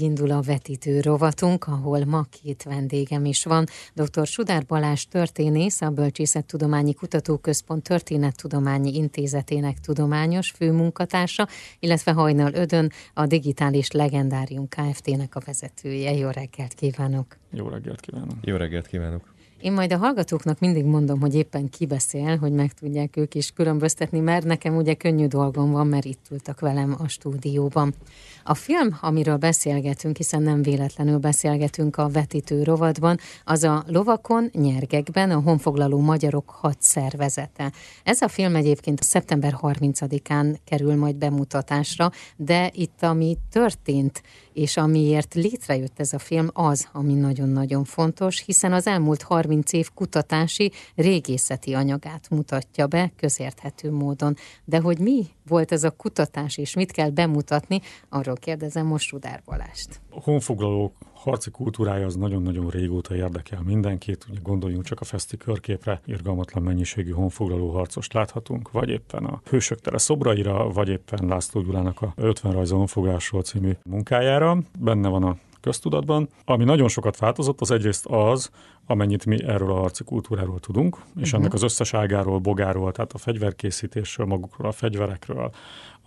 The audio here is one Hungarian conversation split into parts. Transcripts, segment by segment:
Indul a vetítő rovatunk, ahol ma két vendégem is van. Dr. Sudár Balázs történész, a Bölcsészettudományi Kutatóközpont Történettudományi Intézetének tudományos főmunkatársa, illetve Hajnal Ödön, a Digitális Legendárium Kft-nek a vezetője. Jó reggelt kívánok! Jó reggelt kívánok! Jó reggelt kívánok! Én majd a hallgatóknak mindig mondom, hogy éppen ki beszél, hogy meg tudják ők is különböztetni, mert nekem ugye könnyű dolgom van, mert itt ültek velem a stúdióban. A film, amiről beszélgetünk, hiszen nem véletlenül beszélgetünk a vetítő rovadban, az a Lovakon, Nyergekben a honfoglaló magyarok hat szervezete. Ez a film egyébként szeptember 30-án kerül majd bemutatásra, de itt ami történt, és amiért létrejött ez a film, az, ami nagyon-nagyon fontos, hiszen az elmúlt 30 év kutatási, régészeti anyagát mutatja be közérthető módon. De hogy mi volt ez a kutatás, és mit kell bemutatni, arról kérdezem most Rudár Balást. Honfoglalók harci kultúrája az nagyon-nagyon régóta érdekel mindenkit. Ugye gondoljunk csak a feszti körképre, irgalmatlan mennyiségű honfoglaló harcost láthatunk, vagy éppen a Hősök tere szobraira, vagy éppen László Gyulának a 50 rajza honfogásról című munkájára. Benne van a köztudatban. Ami nagyon sokat változott, az egyrészt az, amennyit mi erről a harci kultúráról tudunk, és uh-huh. ennek az összeságáról, bogáról, tehát a fegyverkészítésről, magukról, a fegyverekről,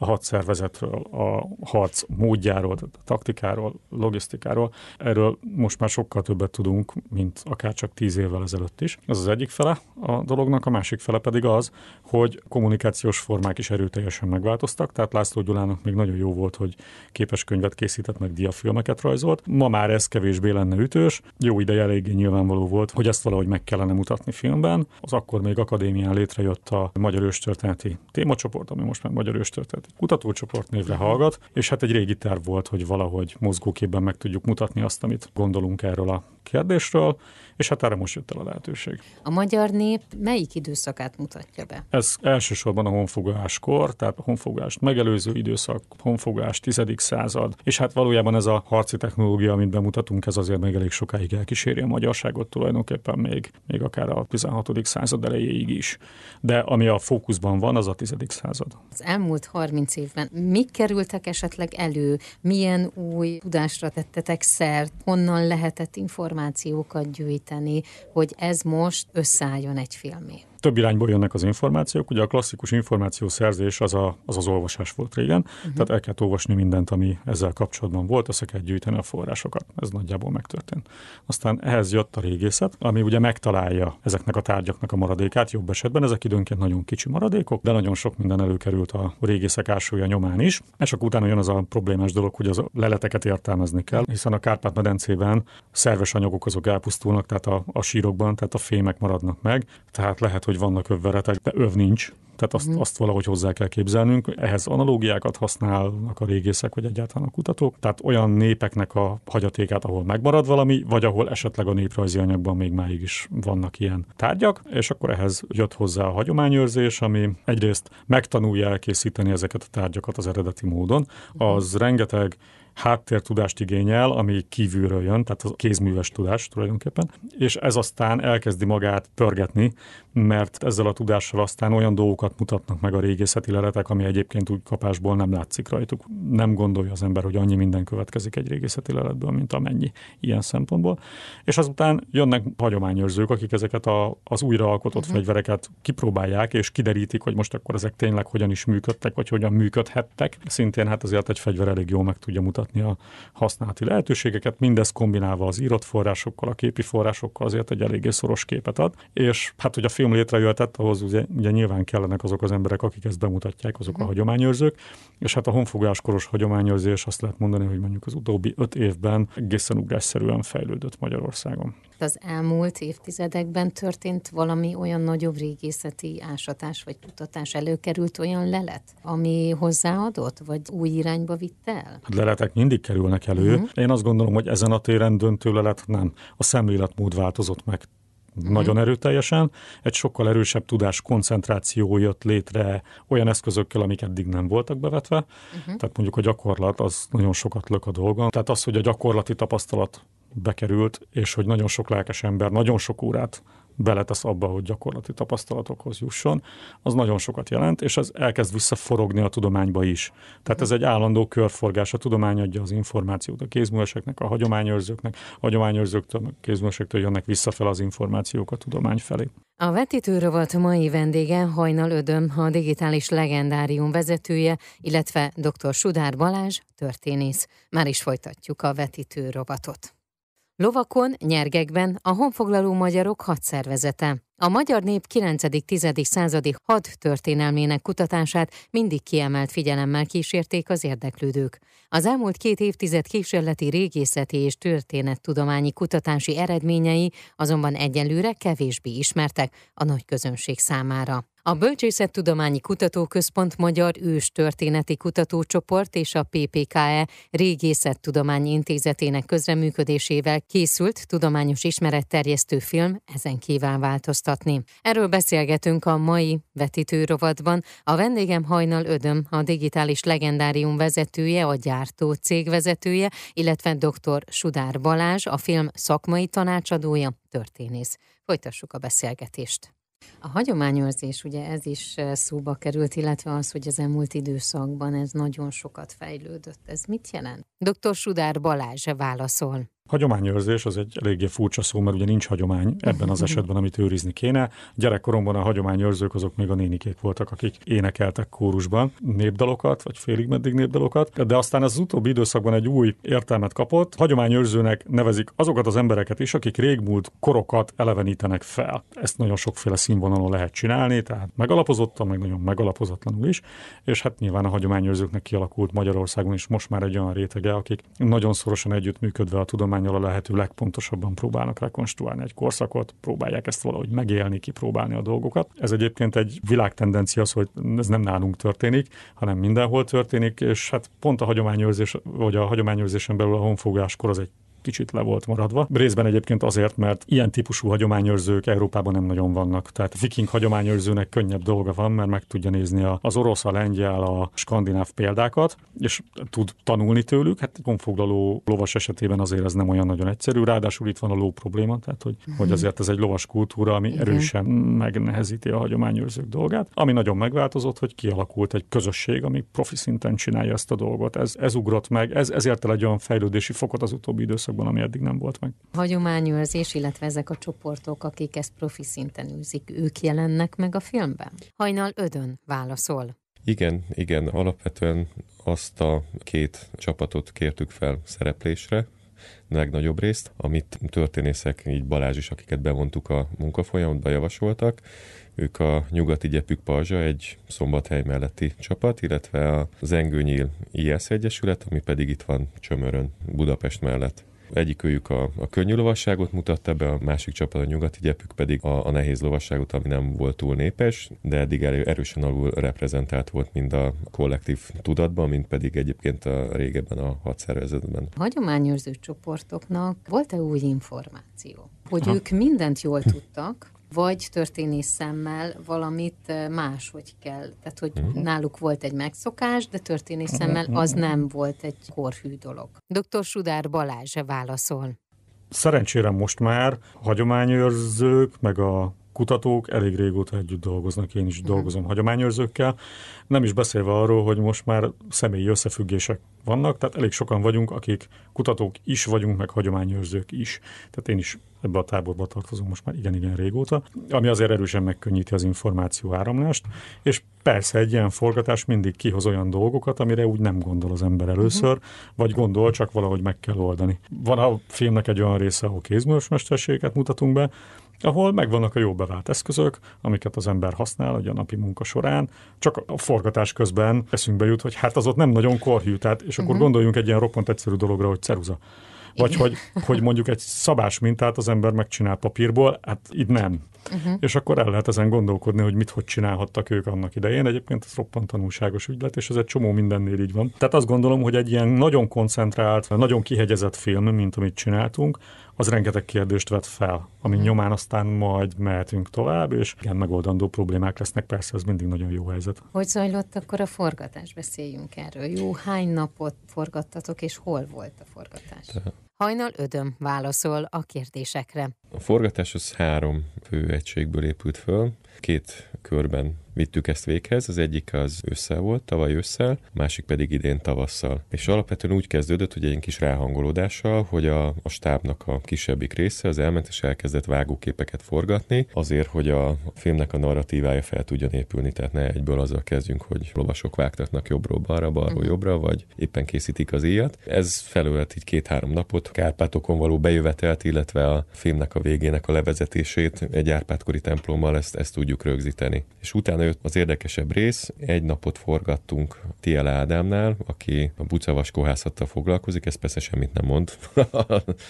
a hadszervezetről, a harc módjáról, a taktikáról, logisztikáról. Erről most már sokkal többet tudunk, mint akár csak tíz évvel ezelőtt is. Ez az egyik fele a dolognak, a másik fele pedig az, hogy kommunikációs formák is erőteljesen megváltoztak, tehát László Gyulának még nagyon jó volt, hogy képes könyvet készített, meg diafilmeket rajzolt. Ma már ez kevésbé lenne ütős. Jó ideje eléggé nyilvánvaló volt, hogy ezt valahogy meg kellene mutatni filmben. Az akkor még akadémián létrejött a Magyar Őstörténeti témacsoport, ami most már Magyar Őstörténeti kutatócsoport névre hallgat, és hát egy régi terv volt, hogy valahogy mozgóképben meg tudjuk mutatni azt, amit gondolunk erről a kérdésről, és hát erre most jött el a lehetőség. A magyar nép melyik időszakát mutatja be? Ez elsősorban a honfogáskor, tehát a honfogást megelőző időszak, honfogás 10. század, és hát valójában ez a harci technológia, amit bemutatunk, ez azért még elég sokáig elkíséri a magyarságot tulajdonképpen még, még akár a 16. század elejéig is. De ami a fókuszban van, az a 10. század. Az elmúlt 30 évben mik kerültek esetleg elő? Milyen új tudásra tettetek szert? Honnan lehetett információkat gyűjteni, hogy ez most összeálljon egy filmé? Több irányból jönnek az információk. Ugye a klasszikus információszerzés az a, az, az olvasás volt régen, uh-huh. tehát el kell olvasni mindent, ami ezzel kapcsolatban volt, össze kell gyűjteni a forrásokat. Ez nagyjából megtörtént. Aztán ehhez jött a régészet, ami ugye megtalálja ezeknek a tárgyaknak a maradékát, jobb esetben ezek időnként nagyon kicsi maradékok, de nagyon sok minden előkerült a régészek ásója nyomán is. És akkor utána jön az a problémás dolog, hogy az leleteket értelmezni kell, hiszen a Kárpát-medencében szerves anyagok azok elpusztulnak, tehát a, a sírokban, tehát a fémek maradnak meg, tehát lehet, hogy vannak övveretek, de öv nincs, tehát azt, uh-huh. azt valahogy hozzá kell képzelnünk. Ehhez analógiákat használnak a régészek, vagy egyáltalán a kutatók. Tehát olyan népeknek a hagyatékát, ahol megmarad valami, vagy ahol esetleg a néprajzi anyagban még máig is vannak ilyen tárgyak, és akkor ehhez jött hozzá a hagyományőrzés, ami egyrészt megtanulja elkészíteni ezeket a tárgyakat az eredeti módon. Az rengeteg háttértudást igényel, ami kívülről jön, tehát a kézműves tudás tulajdonképpen, és ez aztán elkezdi magát pörgetni, mert ezzel a tudással aztán olyan dolgokat mutatnak meg a régészeti leletek, ami egyébként úgy kapásból nem látszik rajtuk. Nem gondolja az ember, hogy annyi minden következik egy régészeti leletből, mint amennyi ilyen szempontból. És azután jönnek hagyományőrzők, akik ezeket a, az újraalkotott uh-huh. fegyvereket kipróbálják, és kiderítik, hogy most akkor ezek tényleg hogyan is működtek, vagy hogyan működhettek. Szintén hát azért egy fegyver elég jól meg tudja mutatni mutatni a használati lehetőségeket, mindez kombinálva az írott forrásokkal, a képi forrásokkal azért egy eléggé szoros képet ad, és hát, hogy a film létrejöhetett, ahhoz ugye, ugye nyilván kellenek azok az emberek, akik ezt bemutatják, azok a mhm. hagyományőrzők, és hát a honfogáskoros hagyományőrzés azt lehet mondani, hogy mondjuk az utóbbi öt évben egészen ugrásszerűen fejlődött Magyarországon. Az elmúlt évtizedekben történt valami olyan nagyobb régészeti ásatás vagy kutatás, előkerült olyan lelet, ami hozzáadott, vagy új irányba vitt el? Hát leletek mindig kerülnek elő. Uh-huh. Én azt gondolom, hogy ezen a téren döntő lelet nem. A szemléletmód változott meg uh-huh. nagyon erőteljesen. Egy sokkal erősebb tudás koncentráció jött létre olyan eszközökkel, amik eddig nem voltak bevetve. Uh-huh. Tehát mondjuk a gyakorlat az nagyon sokat lök a dolgon. Tehát az, hogy a gyakorlati tapasztalat bekerült, és hogy nagyon sok lelkes ember nagyon sok órát beletesz abba, hogy gyakorlati tapasztalatokhoz jusson, az nagyon sokat jelent, és ez elkezd visszaforogni a tudományba is. Tehát ez egy állandó körforgás, a tudomány adja az információt a kézműveseknek, a hagyományőrzőknek, a hagyományőrzőktől, a kézművesektől jönnek visszafel az információk a tudomány felé. A vetítőrovat mai vendége Hajnal Ödöm, a digitális legendárium vezetője, illetve dr. Sudár Balázs, történész. Már is folytatjuk a vetítőrovatot. Lovakon, nyergekben a honfoglaló magyarok hadszervezete. A magyar nép 9.-10. századi had történelmének kutatását mindig kiemelt figyelemmel kísérték az érdeklődők. Az elmúlt két évtized kísérleti régészeti és történettudományi kutatási eredményei azonban egyelőre kevésbé ismertek a nagy közönség számára. A Bölcsészettudományi Kutatóközpont Magyar Ős Történeti Kutatócsoport és a PPKE Régészettudományi Intézetének közreműködésével készült tudományos ismeretterjesztő film ezen kíván változtatni. Erről beszélgetünk a mai vetítőrovatban. A vendégem Hajnal Ödöm, a digitális legendárium vezetője, a gyártó cég vezetője, illetve dr. Sudár Balázs, a film szakmai tanácsadója, történész. Folytassuk a beszélgetést. A hagyományőrzés, ugye ez is szóba került, illetve az, hogy az elmúlt időszakban ez nagyon sokat fejlődött. Ez mit jelent? Dr. Sudár Balázs válaszol. Hagyományőrzés az egy eléggé furcsa szó, mert ugye nincs hagyomány ebben az esetben, amit őrizni kéne. Gyerekkoromban a hagyományőrzők azok még a nénikék voltak, akik énekeltek kórusban népdalokat, vagy félig meddig népdalokat, de aztán az utóbbi időszakban egy új értelmet kapott. Hagyományőrzőnek nevezik azokat az embereket is, akik régmúlt korokat elevenítenek fel. Ezt nagyon sokféle színvonalon lehet csinálni, tehát megalapozottan, meg nagyon megalapozatlanul is, és hát nyilván a hagyományőrzőknek kialakult Magyarországon is most már egy olyan rétege, akik nagyon szorosan együttműködve a tudomány tudományjal a lehető legpontosabban próbálnak rekonstruálni egy korszakot, próbálják ezt valahogy megélni, kipróbálni a dolgokat. Ez egyébként egy világtendencia az, hogy ez nem nálunk történik, hanem mindenhol történik, és hát pont a hagyományőrzés, vagy a hagyományőrzésen belül a honfogáskor az egy kicsit le volt maradva. Részben egyébként azért, mert ilyen típusú hagyományőrzők Európában nem nagyon vannak. Tehát viking hagyományőrzőnek könnyebb dolga van, mert meg tudja nézni az orosz, a lengyel, a skandináv példákat, és tud tanulni tőlük. Hát konfoglaló lovas esetében azért ez nem olyan nagyon egyszerű. Ráadásul itt van a ló probléma, tehát hogy, uh-huh. hogy azért ez egy lovas kultúra, ami Igen. erősen megnehezíti a hagyományőrzők dolgát. Ami nagyon megváltozott, hogy kialakult egy közösség, ami profi szinten csinálja ezt a dolgot. Ez, ez ugrott meg, ez, ezért egy olyan fejlődési fokot az utóbbi időszak időszakban, ami eddig nem volt meg. Hagyományőrzés, illetve ezek a csoportok, akik ezt profi szinten űzik, ők jelennek meg a filmben? Hajnal Ödön válaszol. Igen, igen, alapvetően azt a két csapatot kértük fel szereplésre, legnagyobb részt, amit történészek, így Balázs is, akiket bevontuk a munkafolyamatba, javasoltak. Ők a Nyugati Gyepük Pazsa, egy szombathely melletti csapat, illetve az Engőnyíl IS Egyesület, ami pedig itt van Csömörön, Budapest mellett. Egyikőjük a, a könnyű lovasságot mutatta be, a másik csapat a nyugati gyepük pedig a, a nehéz lovasságot, ami nem volt túl népes, de eddig elő, erősen alul reprezentált volt mind a kollektív tudatban, mint pedig egyébként a régebben a hadszervezetben. A hagyományőrző csoportoknak volt-e új információ? Hogy ha. ők mindent jól tudtak, vagy történész szemmel valamit máshogy kell. Tehát, hogy uh-huh. náluk volt egy megszokás, de történész szemmel az nem volt egy korhű dolog. Dr. Sudár Balázs válaszol. Szerencsére most már hagyományőrzők, meg a kutatók elég régóta együtt dolgoznak, én is uh-huh. dolgozom hagyományőrzőkkel, nem is beszélve arról, hogy most már személyi összefüggések vannak, tehát elég sokan vagyunk, akik kutatók is vagyunk, meg hagyományőrzők is. Tehát én is ebbe a táborba tartozom most már igen-igen régóta, ami azért erősen megkönnyíti az információ áramlást, és persze egy ilyen forgatás mindig kihoz olyan dolgokat, amire úgy nem gondol az ember először, uh-huh. vagy gondol, csak valahogy meg kell oldani. Van a filmnek egy olyan része, ahol kézműves mutatunk be, ahol megvannak a jó bevált eszközök, amiket az ember használ a napi munka során, csak a forgatás közben eszünkbe jut, hogy hát az ott nem nagyon korhű, tehát, és akkor uh-huh. gondoljunk egy ilyen roppant egyszerű dologra, hogy ceruza. Vagy hogy, hogy mondjuk egy szabás mintát az ember megcsinál papírból, hát itt nem. Uh-huh. És akkor el lehet ezen gondolkodni, hogy mit hogy csinálhattak ők annak idején. Egyébként ez roppant tanulságos ügylet, és ez egy csomó mindennél így van. Tehát azt gondolom, hogy egy ilyen nagyon koncentrált, nagyon kihegyezett film, mint amit csináltunk, az rengeteg kérdést vet fel, ami hmm. nyomán aztán majd mehetünk tovább, és igen, megoldandó problémák lesznek, persze ez mindig nagyon jó helyzet. Hogy zajlott akkor a forgatás? Beszéljünk erről. Jó, hány napot forgattatok, és hol volt a forgatás? Hajnal Ödöm válaszol a kérdésekre. A forgatás az három fő egységből épült föl. Két körben vittük ezt véghez, az egyik az ősszel volt, tavaly ősszel, a másik pedig idén tavasszal. És alapvetően úgy kezdődött, hogy egy kis ráhangolódással, hogy a, a stábnak a kisebbik része az elment és elkezdett vágóképeket forgatni, azért, hogy a filmnek a narratívája fel tudjon épülni, tehát ne egyből azzal kezdjünk, hogy lovasok vágtatnak jobbról balra, balról uh-huh. jobbra, vagy éppen készítik az íjat. Ez felölt így két-három napot, Kárpátokon való bejövetelt, illetve a filmnek a végének a levezetését egy Árpádkori templommal ezt, ezt tudjuk rögzíteni. És utána jött az érdekesebb rész, egy napot forgattunk Tiel Ádámnál, aki a bucavas kohászattal foglalkozik, ez persze semmit nem mond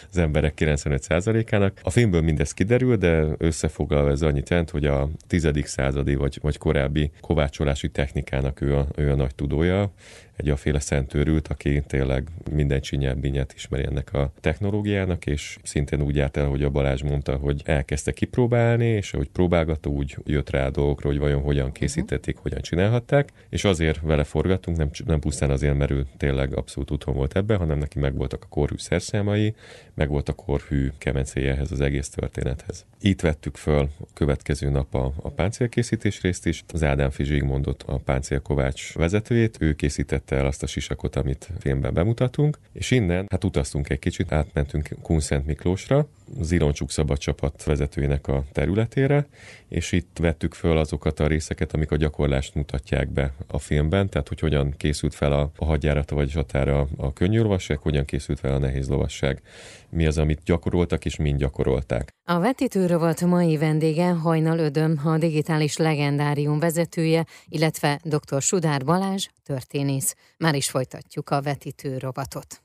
az emberek 95%-ának. A filmből mindez kiderül, de összefoglalva ez annyit jelent, hogy a tizedik századi vagy, vagy korábbi kovácsolási technikának ő a, ő a nagy tudója, egy aféle szentőrült, aki tényleg minden csinyát, binyát ismeri ennek a technológiának, és szintén úgy járt el, hogy a Balázs mondta, hogy elkezdte kipróbálni, és ahogy próbálgatta, úgy jött rá a dolgokra, hogy vajon hogyan készítették, uh-huh. hogyan csinálhatták, és azért vele forgattunk, nem, nem pusztán azért, mert ő tényleg abszolút utón volt ebben, hanem neki megvoltak a korhű szerszámai, meg volt a korhű kemencéje ehhez az egész történethez. Itt vettük föl a következő nap a, a páncélkészítés részt is. Az Ádám Fizsig mondott a páncélkovács vezetőjét, ő készítette el azt a sisakot, amit filmben bemutatunk, és innen hát utaztunk egy kicsit, átmentünk Kunszent Miklósra, Ziloncsuk szabad csapat vezetőjének a területére, és itt vettük föl azokat a részeket, amik a gyakorlást mutatják be a filmben, tehát hogy hogyan készült fel a, a hadjárata vagy zsatára a könnyű lovasság, hogyan készült fel a nehéz lovasság, mi az, amit gyakoroltak és mind gyakorolták. A vetítőrovat mai vendége Hajnal Ödöm, a digitális legendárium vezetője, illetve dr. Sudár Balázs, történész. Már is folytatjuk a vetítőrovatot.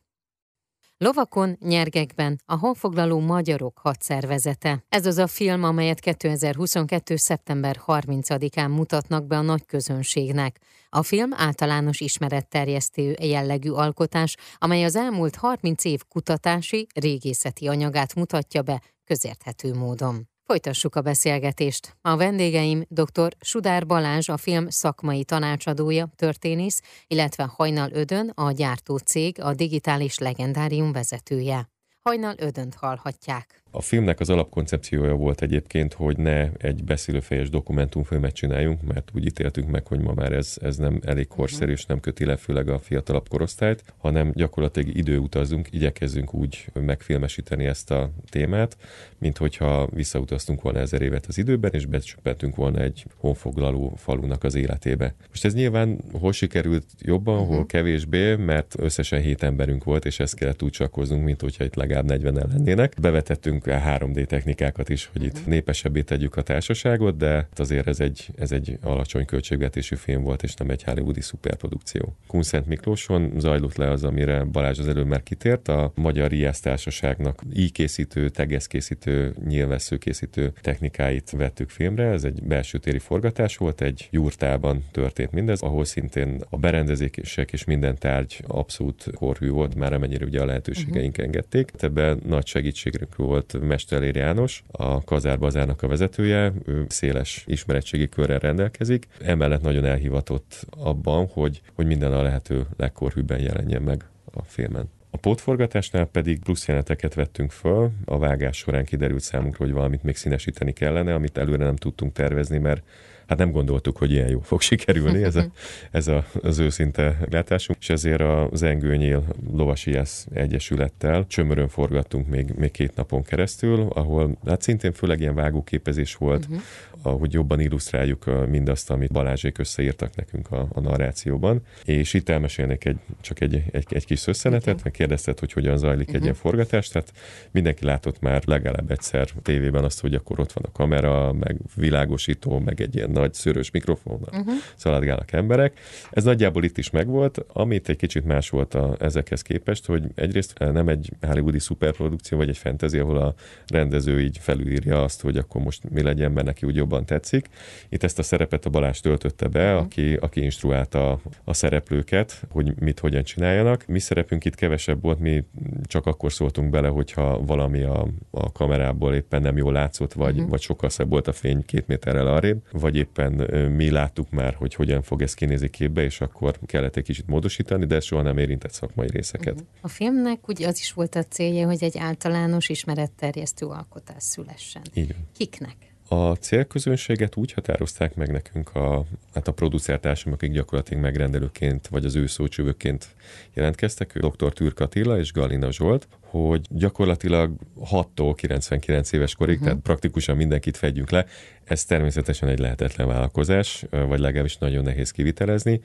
Lovakon, nyergekben a honfoglaló magyarok hadszervezete. Ez az a film, amelyet 2022. szeptember 30-án mutatnak be a nagy közönségnek. A film általános ismeretterjesztő jellegű alkotás, amely az elmúlt 30 év kutatási, régészeti anyagát mutatja be közérthető módon. Folytassuk a beszélgetést. A vendégeim dr. Sudár Balázs, a film szakmai tanácsadója, történész, illetve Hajnal Ödön, a gyártó cég, a digitális legendárium vezetője. Hajnal Ödönt hallhatják. A filmnek az alapkoncepciója volt egyébként, hogy ne egy beszélőfejes dokumentumfilmet csináljunk, mert úgy ítéltünk meg, hogy ma már ez, ez nem elég korszerű, és nem köti le főleg a fiatalabb korosztályt, hanem gyakorlatilag időutazunk, igyekezzünk úgy megfilmesíteni ezt a témát, mint hogyha visszautaztunk volna ezer évet az időben, és becsöppentünk volna egy honfoglaló falunak az életébe. Most ez nyilván hol sikerült jobban, uh-huh. hol kevésbé, mert összesen hét emberünk volt, és ezt kellett úgy csakkoznunk, mint hogyha itt legalább 40 lennének. Bevetettünk 3D technikákat is, hogy itt népesebbé tegyük a társaságot, de azért ez egy, ez egy alacsony költségvetésű film volt, és nem egy hollywoodi szuperprodukció. Kunszent Miklóson zajlott le az, amire Balázs az előbb már kitért, a Magyar Riász Társaságnak íkészítő, tegeszkészítő, nyilvesszőkészítő technikáit vettük filmre. Ez egy belső téri forgatás volt, egy jurtában történt mindez, ahol szintén a berendezések és minden tárgy abszolút korhű volt, már amennyire ugye a lehetőségeink uh-huh. engedték. Ebben nagy segítségünk volt Mestelér János, a Kazárbazának a vezetője, ő széles ismeretségi körrel rendelkezik. Emellett nagyon elhivatott abban, hogy, hogy minden a lehető legkorhűbben jelenjen meg a filmen. A pótforgatásnál pedig plusz jeleneteket vettünk föl. A vágás során kiderült számunkra, hogy valamit még színesíteni kellene, amit előre nem tudtunk tervezni, mert hát nem gondoltuk, hogy ilyen jó fog sikerülni ez, a, ez a, az őszinte látásunk, és ezért a Zengőnyél Lovasiász Egyesülettel csömörön forgattunk még, még két napon keresztül, ahol hát szintén főleg ilyen vágóképezés volt, uh-huh. ahogy jobban illusztráljuk mindazt, amit Balázsék összeírtak nekünk a, a narrációban, és itt elmesélnék egy, csak egy, egy, egy kis összenetet, okay. meg kérdezted, hogy hogyan zajlik uh-huh. egy ilyen forgatás, tehát mindenki látott már legalább egyszer tévében azt, hogy akkor ott van a kamera, meg világosító, meg egy ilyen nagy szőrös mikrofonnal uh-huh. szaladgálnak emberek. Ez nagyjából itt is megvolt, amit egy kicsit más volt a, ezekhez képest, hogy egyrészt nem egy hollywoodi szuperprodukció, vagy egy fantasy, ahol a rendező így felülírja azt, hogy akkor most mi legyen, mert neki úgy jobban tetszik. Itt ezt a szerepet a Balázs töltötte be, uh-huh. aki, aki instruálta a szereplőket, hogy mit hogyan csináljanak. Mi szerepünk itt kevesebb volt, mi csak akkor szóltunk bele, hogyha valami a, a kamerából éppen nem jól látszott, vagy, uh-huh. vagy sokkal szebb volt a fény két méterrel arrébb, vagy éppen mi láttuk már, hogy hogyan fog ez kinézni képbe, és akkor kellett egy kicsit módosítani, de ez soha nem érintett szakmai részeket. Uh-huh. A filmnek ugye az is volt a célja, hogy egy általános ismeretterjesztő alkotás szülessen. Igen. Kiknek? A célközönséget úgy határozták meg nekünk a, hát a producertársam, akik gyakorlatilag megrendelőként, vagy az ő szócsövőként jelentkeztek, ő dr. Türk Attila és Galina Zsolt, hogy gyakorlatilag 6-tól 99 éves korig, uh-huh. tehát praktikusan mindenkit fedjünk le. Ez természetesen egy lehetetlen vállalkozás, vagy legalábbis nagyon nehéz kivitelezni,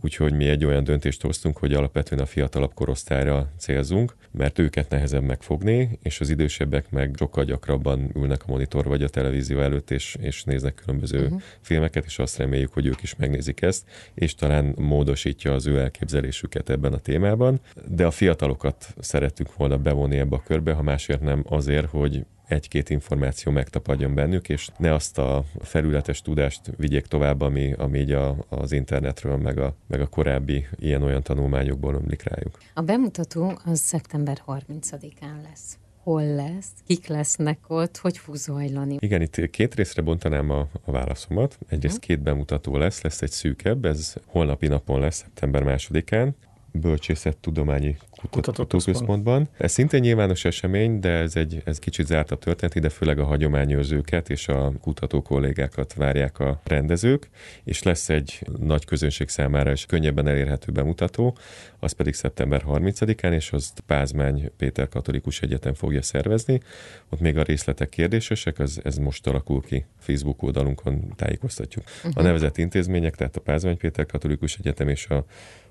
úgyhogy mi egy olyan döntést hoztunk, hogy alapvetően a fiatalabb korosztályra célzunk, mert őket nehezebb megfogni, és az idősebbek meg sokkal gyakrabban ülnek a monitor vagy a televízió előtt, és, és néznek különböző uh-huh. filmeket, és azt reméljük, hogy ők is megnézik ezt, és talán módosítja az ő elképzelésüket ebben a témában. De a fiatalokat szerettük volna bevonni ebbe a körbe, ha másért nem azért, hogy egy-két információ megtapadjon bennük, és ne azt a felületes tudást vigyék tovább, ami, ami így a, az internetről, meg a, meg a korábbi ilyen-olyan tanulmányokból ömlik rájuk. A bemutató az szeptember 30-án lesz hol lesz, kik lesznek ott, hogy fog zajlani. Igen, itt két részre bontanám a, a válaszomat. Egyrészt két bemutató lesz, lesz egy szűkebb, ez holnapi napon lesz, szeptember másodikán, bölcsészettudományi kutatóközpontban. Ez szintén nyilvános esemény, de ez egy ez kicsit zártabb történet, ide főleg a hagyományőrzőket és a kutató kollégákat várják a rendezők, és lesz egy nagy közönség számára is könnyebben elérhető bemutató, az pedig szeptember 30-án, és azt Pázmány Péter Katolikus Egyetem fogja szervezni. Ott még a részletek kérdésesek, az, ez most alakul ki. Facebook oldalunkon tájékoztatjuk. Uh-huh. A mhm. nevezett intézmények, tehát a Pázmány Péter Katolikus Egyetem és a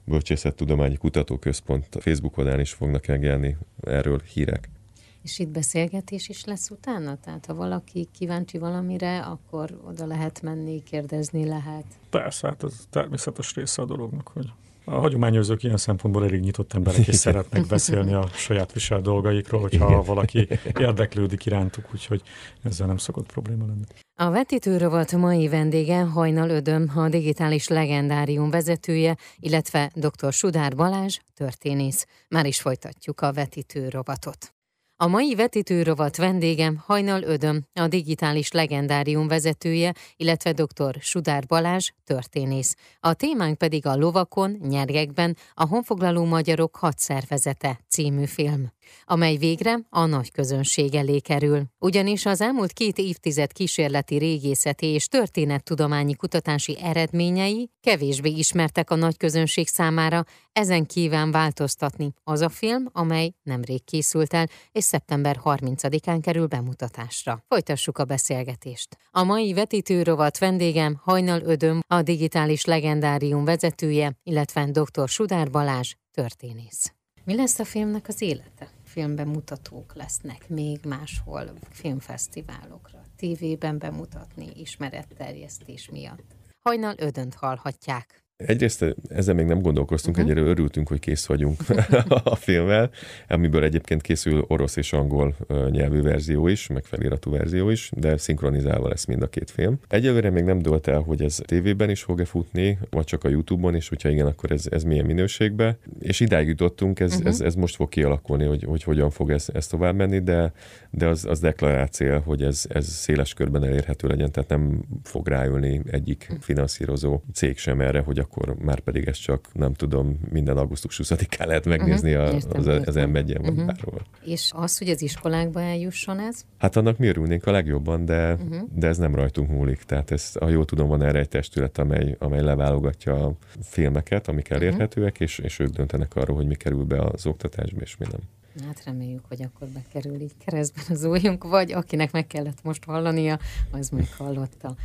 Bölcsészettudományi Kutatóközpont Facebook oldalán is fognak megjelenni erről hírek. És itt beszélgetés is lesz utána? Tehát ha valaki kíváncsi valamire, akkor oda lehet menni, kérdezni lehet? Persze, hát ez természetes része a dolognak, hogy a hagyományozók ilyen szempontból elég nyitott emberek, és szeretnek beszélni a saját visel dolgaikról, hogyha Igen. valaki érdeklődik irántuk, úgyhogy ezzel nem szokott probléma lenni. A vetítő volt mai vendége Hajnal Ödöm, a digitális legendárium vezetője, illetve dr. Sudár Balázs, történész. Már is folytatjuk a vetítő rovatot. A mai vetítőrovat vendégem Hajnal Ödöm, a digitális legendárium vezetője, illetve dr. Sudár Balázs, történész. A témánk pedig a Lovakon, Nyergekben, a Honfoglaló Magyarok Hadszervezete című film amely végre a nagy közönség elé kerül. Ugyanis az elmúlt két évtized kísérleti régészeti és történettudományi kutatási eredményei kevésbé ismertek a nagy közönség számára, ezen kíván változtatni az a film, amely nemrég készült el, és szeptember 30-án kerül bemutatásra. Folytassuk a beszélgetést. A mai vetítőrovat vendégem Hajnal Ödöm, a digitális legendárium vezetője, illetve dr. Sudár Balázs, történész. Mi lesz a filmnek az élete? Filmbemutatók lesznek még máshol, filmfesztiválokra, tévében bemutatni, ismeretterjesztés miatt. Hajnal ödönt hallhatják. Egyrészt ezzel még nem gondolkoztunk, uh-huh. egyre örültünk, hogy kész vagyunk a filmmel, amiből egyébként készül orosz és angol nyelvű verzió is, meg feliratú verzió is, de szinkronizálva lesz mind a két film. Egyelőre még nem dölt el, hogy ez tévében is fog-e futni, vagy csak a YouTube-on is, hogyha igen, akkor ez, ez milyen minőségbe. És idáig jutottunk, ez, uh-huh. ez, ez most fog kialakulni, hogy, hogy hogyan fog ez, ez tovább menni, de, de az, az deklarált cél, hogy ez, ez széles körben elérhető legyen, tehát nem fog ráülni egyik mhm. finanszírozó cég sem erre, hogy akkor már pedig ezt csak, nem tudom, minden augusztus 20-án lehet megnézni uh-huh, a, az, az m uh-huh. bárhol. És az, hogy az iskolákba eljusson ez? Hát annak mi örülnénk a legjobban, de, uh-huh. de ez nem rajtunk múlik. Tehát ez, ha jól tudom, van erre egy testület, amely, amely leválogatja a filmeket, amik elérhetőek, uh-huh. és, és ők döntenek arról, hogy mi kerül be az oktatásba, és mi nem. Hát reméljük, hogy akkor bekerül így keresztben az ujjunk, vagy akinek meg kellett most hallania, az meghallotta.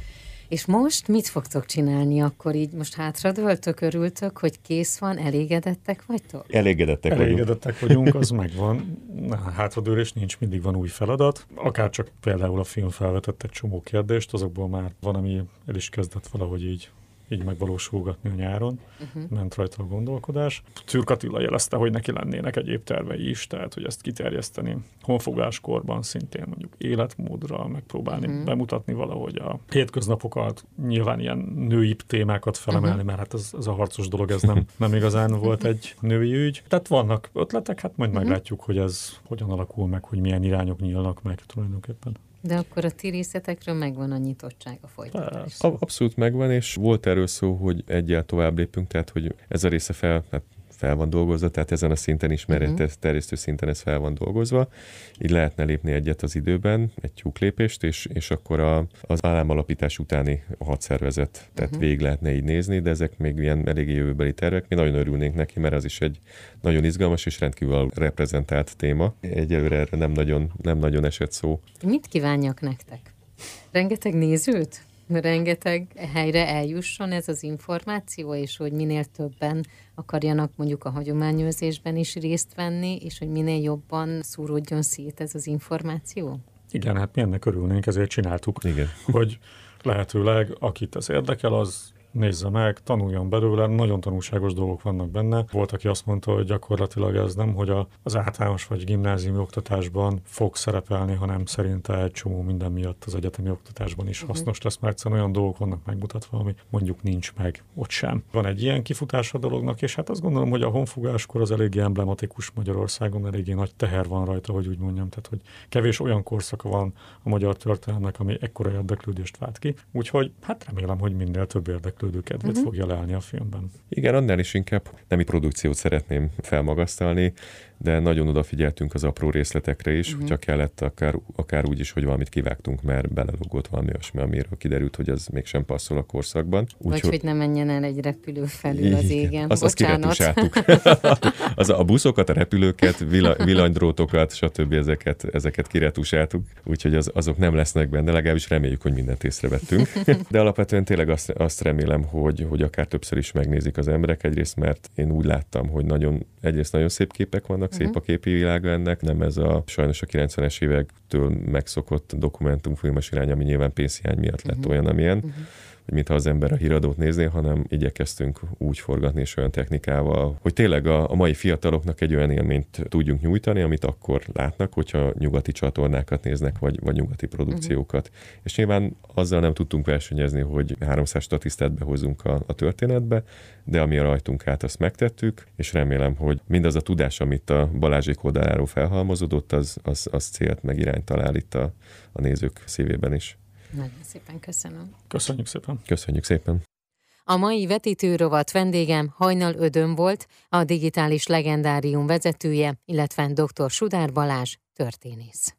És most mit fogtok csinálni akkor így? Most hátradőltök, örültök, hogy kész van, elégedettek vagytok? Elégedettek, elégedettek vagyunk. vagyunk, az megvan. Hátradőlés nincs, mindig van új feladat. Akár csak például a film felvetett egy csomó kérdést, azokból már van, ami el is kezdett valahogy így így megvalósulgatni a nyáron. Uh-huh. Ment rajta a gondolkodás. Türk Attila jelezte, hogy neki lennének egyéb tervei is, tehát hogy ezt kiterjeszteni. Honfogáskorban szintén mondjuk életmódra megpróbálni uh-huh. bemutatni valahogy a hétköznapokat, nyilván ilyen női témákat felemelni, uh-huh. mert hát ez, ez a harcos dolog, ez nem, nem igazán volt egy női ügy. Tehát vannak ötletek, hát majd uh-huh. meglátjuk, hogy ez hogyan alakul meg, hogy milyen irányok nyílnak meg tulajdonképpen. De akkor a ti részletekről megvan a nyitottság a folytatás. Abszolút megvan, és volt erről szó, hogy egyel tovább lépünk, tehát hogy ez a része fel, hát fel van dolgozva, tehát ezen a szinten ismeret, uh-huh. terjesztő szinten ez fel van dolgozva. Így lehetne lépni egyet az időben, egy tyúklépést, és, és akkor a, az állámalapítás utáni hadszervezet, tehát uh-huh. végig lehetne így nézni, de ezek még ilyen eléggé jövőbeli tervek. Mi nagyon örülnénk neki, mert az is egy nagyon izgalmas és rendkívül reprezentált téma. Egyelőre erre nem nagyon, nem nagyon esett szó. Mit kívánjak nektek? Rengeteg nézőt? Rengeteg helyre eljusson ez az információ, és hogy minél többen akarjanak mondjuk a hagyományőrzésben is részt venni, és hogy minél jobban szúródjon szét ez az információ? Igen, hát mi ennek örülnénk, ezért csináltuk, Igen. hogy lehetőleg akit ez érdekel, az nézze meg, tanuljon belőle, nagyon tanulságos dolgok vannak benne. Volt, aki azt mondta, hogy gyakorlatilag ez nem, hogy a, az általános vagy gimnáziumi oktatásban fog szerepelni, hanem szerinte egy csomó minden miatt az egyetemi oktatásban is uh-huh. hasznos lesz, mert egyszerűen olyan dolgok vannak megmutatva, ami mondjuk nincs meg ott sem. Van egy ilyen kifutás a dolognak, és hát azt gondolom, hogy a honfugáskor az eléggé emblematikus Magyarországon, eléggé nagy teher van rajta, hogy úgy mondjam, tehát hogy kevés olyan korszaka van a magyar történelmnek, ami ekkora érdeklődést vált ki. Úgyhogy hát remélem, hogy minél több érdeklődés érdeklődő kedvet uh-huh. fogja leállni a filmben. Igen, annál is inkább nemi produkciót szeretném felmagasztalni, de nagyon odafigyeltünk az apró részletekre is, uh-huh. hogyha kellett, akár, akár úgy is, hogy valamit kivágtunk, mert belelogott valami olyasmi, amiről kiderült, hogy az mégsem passzol a korszakban. Úgy, Vagy hogy, hogy nem menjen el egy repülő felül az égen. Az, azt az a buszokat, a repülőket, villanydrótokat, stb. ezeket, ezeket kiretusáltuk, úgyhogy az, azok nem lesznek benne, legalábbis reméljük, hogy mindent észrevettünk. De alapvetően tényleg azt, azt remélem, hogy, hogy akár többször is megnézik az emberek egyrészt, mert én úgy láttam, hogy nagyon, egyrészt nagyon szép képek vannak, uh-huh. szép a képi világa ennek, nem ez a sajnos a 90-es évektől megszokott dokumentumfilmes irány, ami nyilván pénzhiány miatt lett uh-huh. olyan, amilyen. Uh-huh hogy mintha az ember a híradót nézné, hanem igyekeztünk úgy forgatni és olyan technikával, hogy tényleg a, a mai fiataloknak egy olyan élményt tudjunk nyújtani, amit akkor látnak, hogyha nyugati csatornákat néznek, vagy, vagy nyugati produkciókat. Uh-huh. És nyilván azzal nem tudtunk versenyezni, hogy 300 statisztát behozunk a, a történetbe, de ami a rajtunk át, azt megtettük, és remélem, hogy mindaz a tudás, amit a Balázsék oldaláról felhalmozódott, az, az, az célt meg irányt talál itt a, a nézők szívében is. Nagyon szépen köszönöm. Köszönjük szépen. Köszönjük szépen. A mai vetítőrovat vendégem Hajnal Ödön volt, a digitális legendárium vezetője, illetve dr. Sudár Balázs, történész.